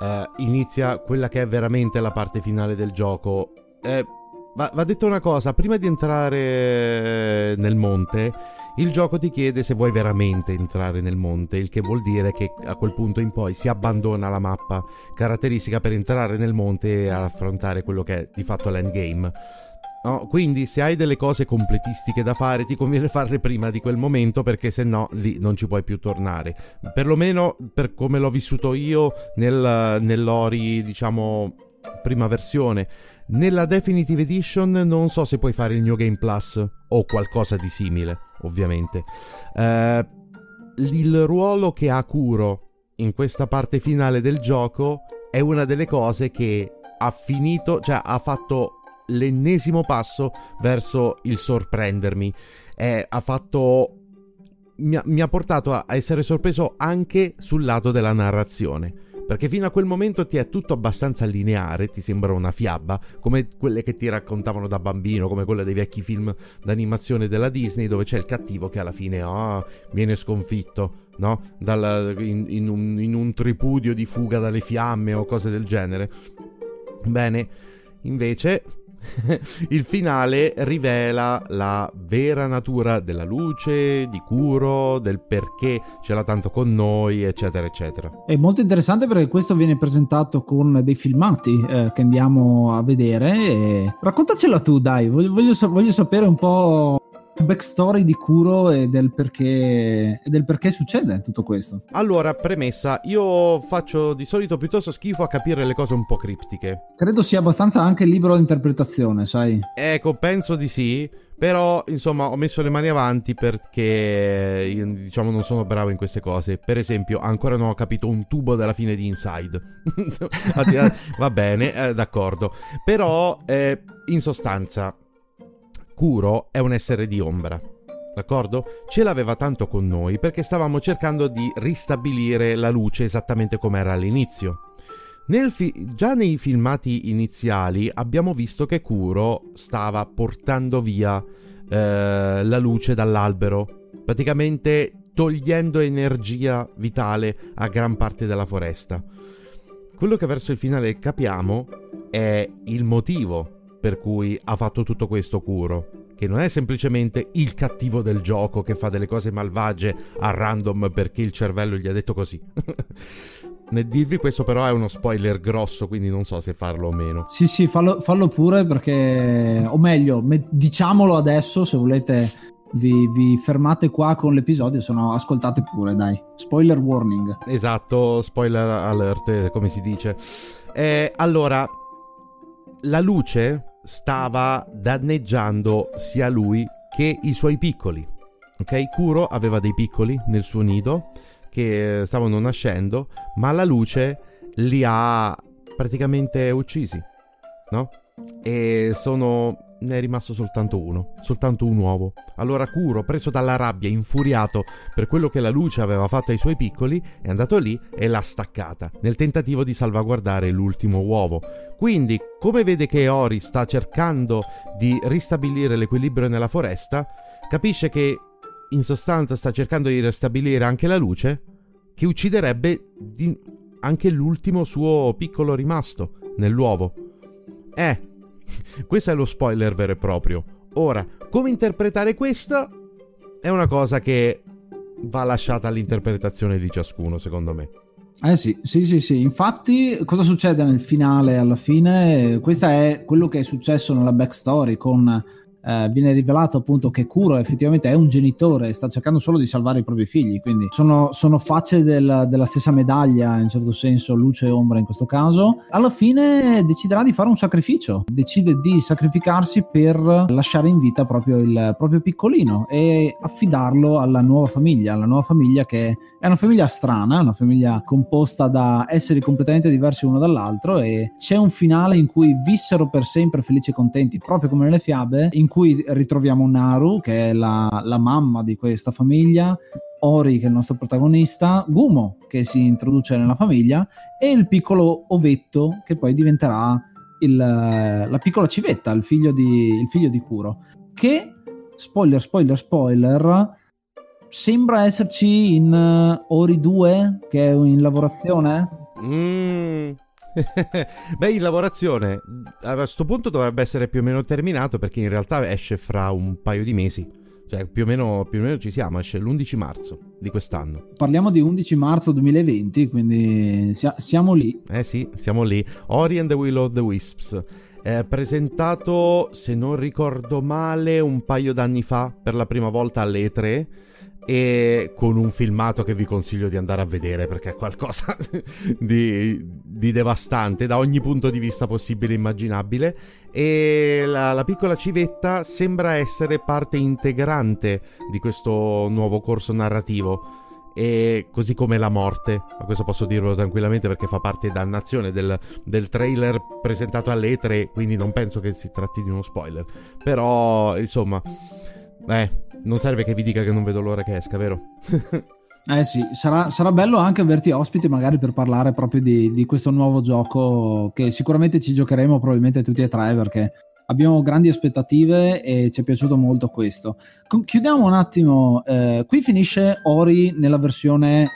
eh, inizia quella che è veramente la parte finale del gioco. Eh, va, va detto una cosa, prima di entrare nel monte, il gioco ti chiede se vuoi veramente entrare nel monte, il che vuol dire che a quel punto in poi si abbandona la mappa caratteristica per entrare nel monte e affrontare quello che è di fatto l'endgame. No, quindi se hai delle cose completistiche da fare ti conviene farle prima di quel momento perché se no lì non ci puoi più tornare. Perlomeno per come l'ho vissuto io nel, nell'Ori, diciamo, prima versione. Nella Definitive Edition non so se puoi fare il New Game Plus o qualcosa di simile, ovviamente. Eh, il ruolo che ha Kuro in questa parte finale del gioco è una delle cose che ha finito, cioè ha fatto l'ennesimo passo verso il sorprendermi. Eh, ha fatto. Mi ha, mi ha portato a, essere sorpreso anche sul lato della narrazione perché fino a quel momento ti è tutto abbastanza lineare, ti sembra una fiaba, come quelle che ti raccontavano da bambino, come quelle dei vecchi film d'animazione della Disney, dove c'è il cattivo che alla fine oh, viene sconfitto, no? Dal, in, in, un, in un tripudio di fuga dalle fiamme o cose del genere. Bene, invece il finale rivela la vera natura della luce, di Kuro, del perché ce l'ha tanto con noi, eccetera, eccetera. È molto interessante perché questo viene presentato con dei filmati eh, che andiamo a vedere. E... Raccontacela tu, dai, voglio, voglio, voglio sapere un po' backstory di Kuro e del perché, e del perché succede tutto questo. Allora, premessa, io faccio di solito piuttosto schifo a capire le cose un po' criptiche. Credo sia abbastanza anche libero di interpretazione, sai? Ecco, penso di sì. Però, insomma, ho messo le mani avanti perché, io, diciamo, non sono bravo in queste cose. Per esempio, ancora non ho capito un tubo della fine di Inside. Va bene, eh, d'accordo. Però, eh, in sostanza, Kuro è un essere di ombra. D'accordo? Ce l'aveva tanto con noi perché stavamo cercando di ristabilire la luce esattamente come era all'inizio. Fi- già nei filmati iniziali abbiamo visto che Kuro stava portando via eh, la luce dall'albero, praticamente togliendo energia vitale a gran parte della foresta. Quello che verso il finale capiamo è il motivo per cui ha fatto tutto questo Kuro, che non è semplicemente il cattivo del gioco che fa delle cose malvagie a random perché il cervello gli ha detto così. Nel dirvi questo però è uno spoiler grosso, quindi non so se farlo o meno. Sì, sì, fallo, fallo pure perché... O meglio, me, diciamolo adesso se volete vi, vi, fermate qua con l'episodio, se no ascoltate pure, dai. Spoiler warning. Esatto, spoiler alert, come si dice. Eh, allora, la luce stava danneggiando sia lui che i suoi piccoli. Ok, Kuro aveva dei piccoli nel suo nido che stavano nascendo, ma la luce li ha praticamente uccisi, no? E sono ne è rimasto soltanto uno, soltanto un uovo. Allora Kuro, preso dalla rabbia, infuriato per quello che la luce aveva fatto ai suoi piccoli, è andato lì e l'ha staccata, nel tentativo di salvaguardare l'ultimo uovo. Quindi, come vede che Ori sta cercando di ristabilire l'equilibrio nella foresta, capisce che in sostanza sta cercando di ristabilire anche la luce, che ucciderebbe anche l'ultimo suo piccolo rimasto nell'uovo. Eh, questo è lo spoiler vero e proprio. Ora, come interpretare questo è una cosa che va lasciata all'interpretazione di ciascuno, secondo me. Eh sì, sì, sì, sì. Infatti, cosa succede nel finale alla fine? Questo è quello che è successo nella backstory con eh, viene rivelato appunto che Kuro effettivamente è un genitore e sta cercando solo di salvare i propri figli, quindi sono, sono facce del, della stessa medaglia, in un certo senso, luce e ombra in questo caso. Alla fine deciderà di fare un sacrificio, decide di sacrificarsi per lasciare in vita proprio il proprio piccolino e affidarlo alla nuova famiglia, alla nuova famiglia che è una famiglia strana, una famiglia composta da esseri completamente diversi uno dall'altro e c'è un finale in cui vissero per sempre felici e contenti, proprio come nelle fiabe, in cui ritroviamo Naru, che è la, la mamma di questa famiglia, Ori, che è il nostro protagonista, Gumo, che si introduce nella famiglia, e il piccolo ovetto, che poi diventerà il, la piccola civetta, il figlio, di, il figlio di Kuro, che, spoiler, spoiler, spoiler, sembra esserci in uh, Ori 2, che è in lavorazione. Mmm Beh, in lavorazione a questo punto dovrebbe essere più o meno terminato perché in realtà esce fra un paio di mesi. Cioè, più o meno, più o meno ci siamo, esce l'11 marzo di quest'anno. Parliamo di 11 marzo 2020, quindi siamo lì. Eh sì, siamo lì. Ori and the Will of the Wisps. È presentato, se non ricordo male, un paio d'anni fa per la prima volta alle E3 e con un filmato che vi consiglio di andare a vedere perché è qualcosa di, di devastante da ogni punto di vista possibile e immaginabile. E la, la, piccola civetta sembra essere parte integrante di questo nuovo corso narrativo. E così come la morte, ma questo posso dirlo tranquillamente perché fa parte dannazione del, del trailer presentato alle E3, quindi non penso che si tratti di uno spoiler, però insomma, eh, non serve che vi dica che non vedo l'ora che esca, vero? eh sì, sarà, sarà, bello anche averti ospiti magari per parlare proprio di, di, questo nuovo gioco che sicuramente ci giocheremo probabilmente tutti e tre perché abbiamo grandi aspettative e ci è piaciuto molto questo. chiudiamo un attimo, eh, qui finisce Ori nella versione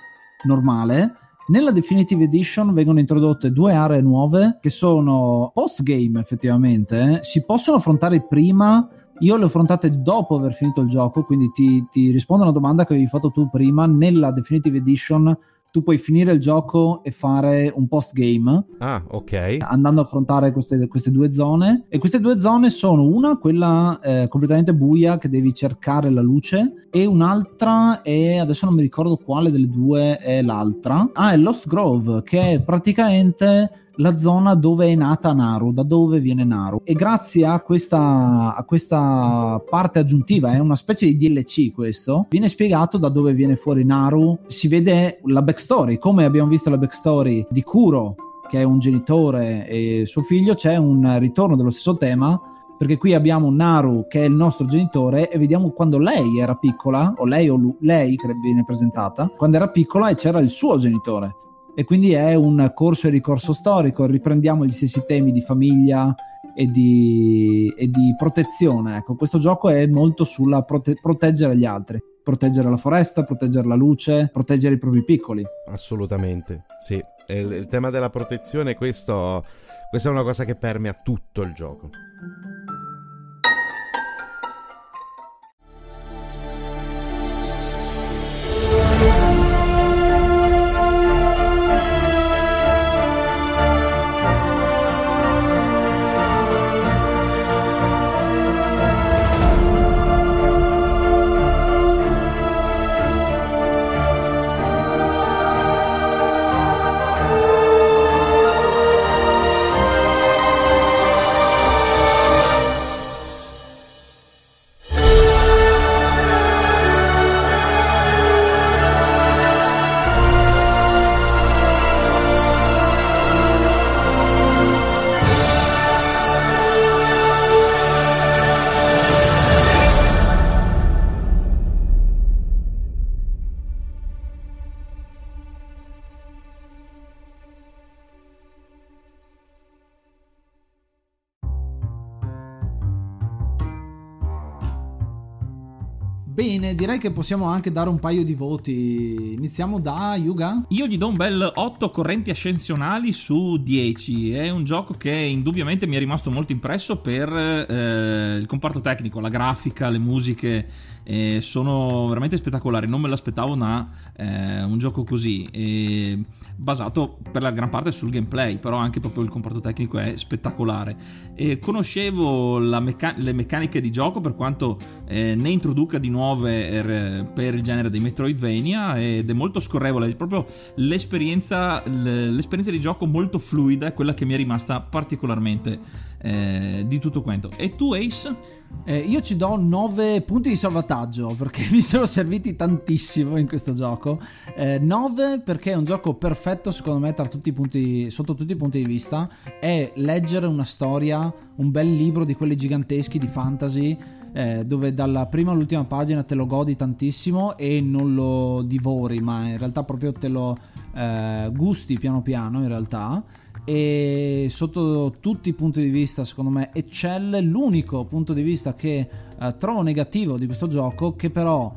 normale. Nella Definitive Edition vengono introdotte due aree nuove che sono post game effettivamente, si possono affrontare prima io le ho affrontate dopo aver finito il gioco, quindi ti, ti rispondo a una domanda che avevi fatto tu prima. Nella Definitive Edition tu puoi finire il gioco e fare un post game. Ah, ok. Andando a affrontare queste, queste due zone. E queste due zone sono una, quella eh, completamente buia che devi cercare la luce, e un'altra è, adesso non mi ricordo quale delle due è l'altra. Ah, è Lost Grove, che è praticamente la zona dove è nata Naru, da dove viene Naru. E grazie a questa, a questa parte aggiuntiva, è una specie di DLC questo, viene spiegato da dove viene fuori Naru, si vede la backstory, come abbiamo visto la backstory di Kuro, che è un genitore e suo figlio, c'è un ritorno dello stesso tema perché qui abbiamo Naru che è il nostro genitore e vediamo quando lei era piccola, o lei o lui, lei che viene presentata, quando era piccola e c'era il suo genitore e quindi è un corso e ricorso storico, riprendiamo gli stessi temi di famiglia e di, e di protezione. Ecco, questo gioco è molto sulla prote- proteggere gli altri, proteggere la foresta, proteggere la luce, proteggere i propri piccoli. Assolutamente, sì. Il, il tema della protezione, questo, questa è una cosa che permea tutto il gioco. Direi che possiamo anche dare un paio di voti. Iniziamo da Yuga. Io gli do un bel 8 correnti ascensionali su 10. È un gioco che indubbiamente mi è rimasto molto impresso per eh, il comparto tecnico, la grafica, le musiche eh, sono veramente spettacolari. Non me l'aspettavo una, eh, un gioco così, eh, basato per la gran parte sul gameplay, però anche proprio il comparto tecnico è spettacolare. conoscevo mecca- le meccaniche di gioco per quanto eh, ne introduca di nuove er, per il genere dei Metroidvania ed è molto scorrevole, è proprio l'esperienza, l'esperienza di gioco molto fluida, è quella che mi è rimasta particolarmente eh, di tutto quanto. E tu Ace? Eh, io ci do 9 punti di salvataggio perché mi sono serviti tantissimo in questo gioco. Eh, 9 perché è un gioco perfetto secondo me tutti punti, sotto tutti i punti di vista. È leggere una storia, un bel libro di quelli giganteschi di fantasy. Eh, dove dalla prima all'ultima pagina te lo godi tantissimo e non lo divori, ma in realtà proprio te lo eh, gusti piano piano in realtà e sotto tutti i punti di vista secondo me eccelle l'unico punto di vista che eh, trovo negativo di questo gioco che però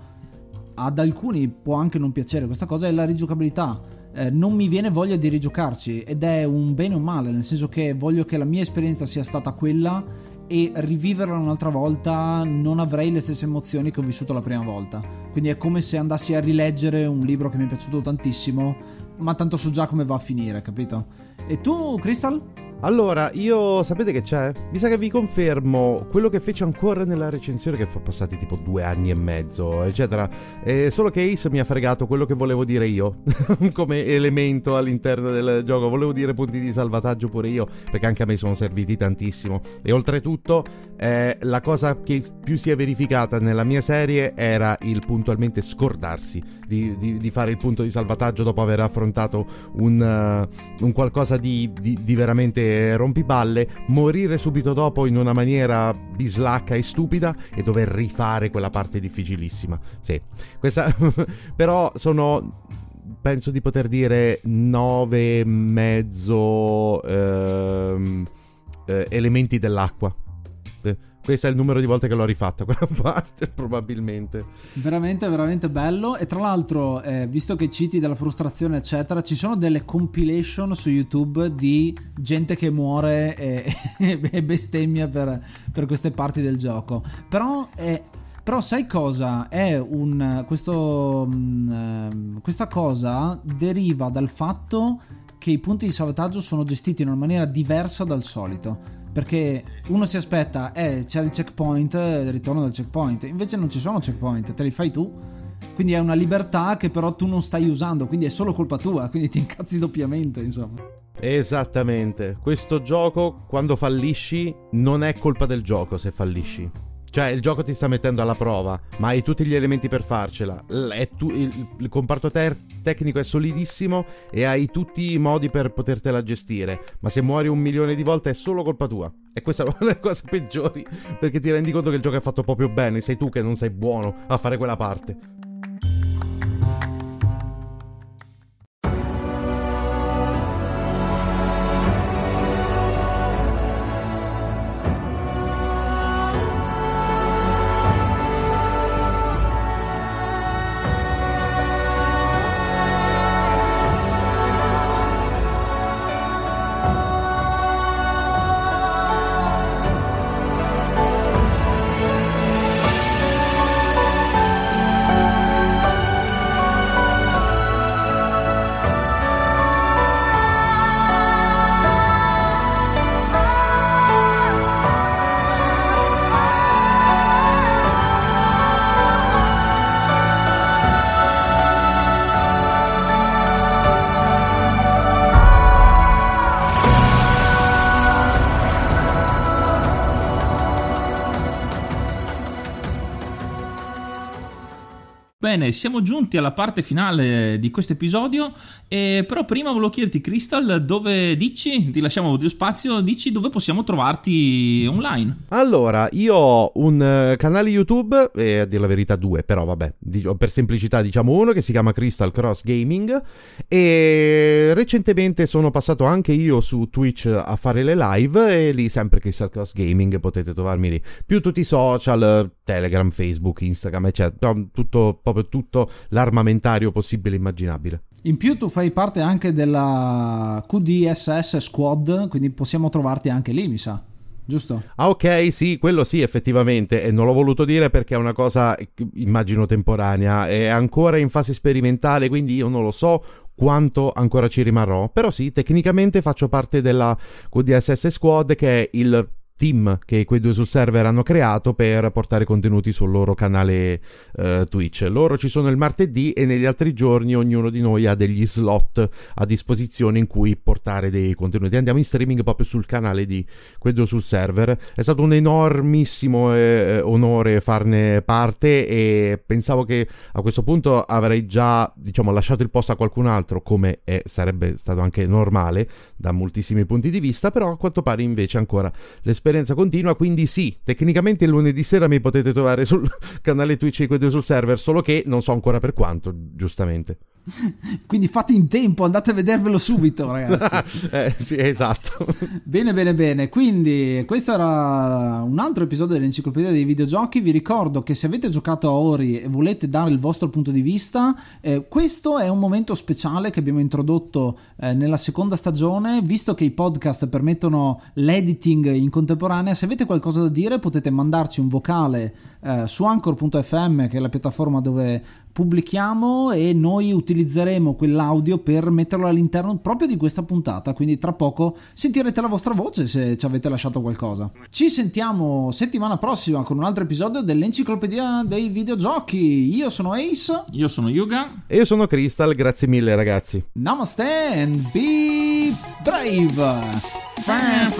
ad alcuni può anche non piacere questa cosa è la rigiocabilità. Eh, non mi viene voglia di rigiocarci ed è un bene o un male nel senso che voglio che la mia esperienza sia stata quella e riviverla un'altra volta non avrei le stesse emozioni che ho vissuto la prima volta. Quindi è come se andassi a rileggere un libro che mi è piaciuto tantissimo ma tanto so già come va a finire capito e tu, Crystal? Allora, io sapete che c'è? Mi sa che vi confermo quello che fece ancora nella recensione, che sono passati tipo due anni e mezzo, eccetera. E solo che Ace mi ha fregato quello che volevo dire io, come elemento all'interno del gioco. Volevo dire punti di salvataggio pure io, perché anche a me sono serviti tantissimo. E oltretutto, eh, la cosa che più si è verificata nella mia serie era il puntualmente scordarsi di, di, di fare il punto di salvataggio dopo aver affrontato un, uh, un qualcosa di, di veramente rompiballe, morire subito dopo in una maniera bislacca e stupida e dover rifare quella parte difficilissima. Sì, questa però sono penso di poter dire nove e mezzo ehm, eh, elementi dell'acqua questo è il numero di volte che l'ho rifatta quella parte, probabilmente. Veramente, veramente bello. E tra l'altro, eh, visto che citi della frustrazione, eccetera, ci sono delle compilation su YouTube di gente che muore e, e bestemmia per, per, queste parti del gioco. Però è. Però sai cosa? È un. Questo, um, questa cosa deriva dal fatto che i punti di salvataggio sono gestiti in una maniera diversa dal solito perché uno si aspetta, eh, c'è il checkpoint, il ritorno del checkpoint, invece non ci sono checkpoint, te li fai tu. Quindi è una libertà che però tu non stai usando, quindi è solo colpa tua, quindi ti incazzi doppiamente, insomma. Esattamente. Questo gioco, quando fallisci, non è colpa del gioco se fallisci. Cioè, il gioco ti sta mettendo alla prova, ma hai tutti gli elementi per farcela. Tu, il, il, comparto ter- tecnico è solidissimo e hai tutti i modi per potertela gestire. Ma se muori un milione di volte è solo colpa tua. E questa è una delle cose peggiori, perché ti rendi conto che il gioco è fatto proprio bene. Sei tu che non sei buono a fare quella parte. Bene, siamo giunti alla parte finale di questo episodio, eh, però prima volevo chiederti, Crystal, dove dici, ti lasciamo audio spazio, dici dove possiamo trovarti online? Allora, io ho un uh, canale YouTube, e a dire la verità due, però vabbè, per semplicità diciamo uno che si chiama Crystal Cross Gaming e recentemente sono passato anche io su Twitch a fare le live e lì sempre Crystal Cross Gaming potete trovarmi lì. Più tutti i social, Telegram, Facebook, Instagram, eccetera, tutto, proprio tutto l'armamentario possibile e immaginabile. In più tu fai parte anche della QDSS Squad, quindi possiamo trovarti anche lì, mi sa. Giusto? Ah, ok, sì, quello sì, effettivamente. E non l'ho voluto dire perché è una cosa, immagino, temporanea. È ancora in fase sperimentale, quindi io non lo so quanto ancora ci rimarrò. Però sì, tecnicamente faccio parte della QDSS Squad, che è il team che quei due sul server hanno creato per portare contenuti sul loro canale uh, Twitch. Loro ci sono il martedì e negli altri giorni ognuno di noi ha degli slot a disposizione in cui portare dei contenuti. Andiamo in streaming proprio sul canale di quei due sul server. È stato un enormissimo eh, onore farne parte e pensavo che a questo punto avrei già diciamo lasciato il posto a qualcun altro come è, sarebbe stato anche normale da moltissimi punti di vista, però a quanto pare invece ancora l'esperienza l'esperienza continua, quindi sì, tecnicamente il lunedì sera mi potete trovare sul canale Twitch e sul server, solo che non so ancora per quanto, giustamente. Quindi fate in tempo, andate a vedervelo subito, ragazzi. eh, sì, esatto. bene, bene, bene. Quindi, questo era un altro episodio dell'enciclopedia dei videogiochi. Vi ricordo che se avete giocato a Ori e volete dare il vostro punto di vista, eh, questo è un momento speciale che abbiamo introdotto eh, nella seconda stagione. Visto che i podcast permettono l'editing in contemporanea, se avete qualcosa da dire potete mandarci un vocale eh, su anchor.fm, che è la piattaforma dove pubblichiamo e noi utilizzeremo quell'audio per metterlo all'interno proprio di questa puntata, quindi tra poco sentirete la vostra voce se ci avete lasciato qualcosa. Ci sentiamo settimana prossima con un altro episodio dell'Enciclopedia dei Videogiochi. Io sono Ace, io sono Yuga e io sono Crystal, grazie mille ragazzi. Namaste and be brave! Bam,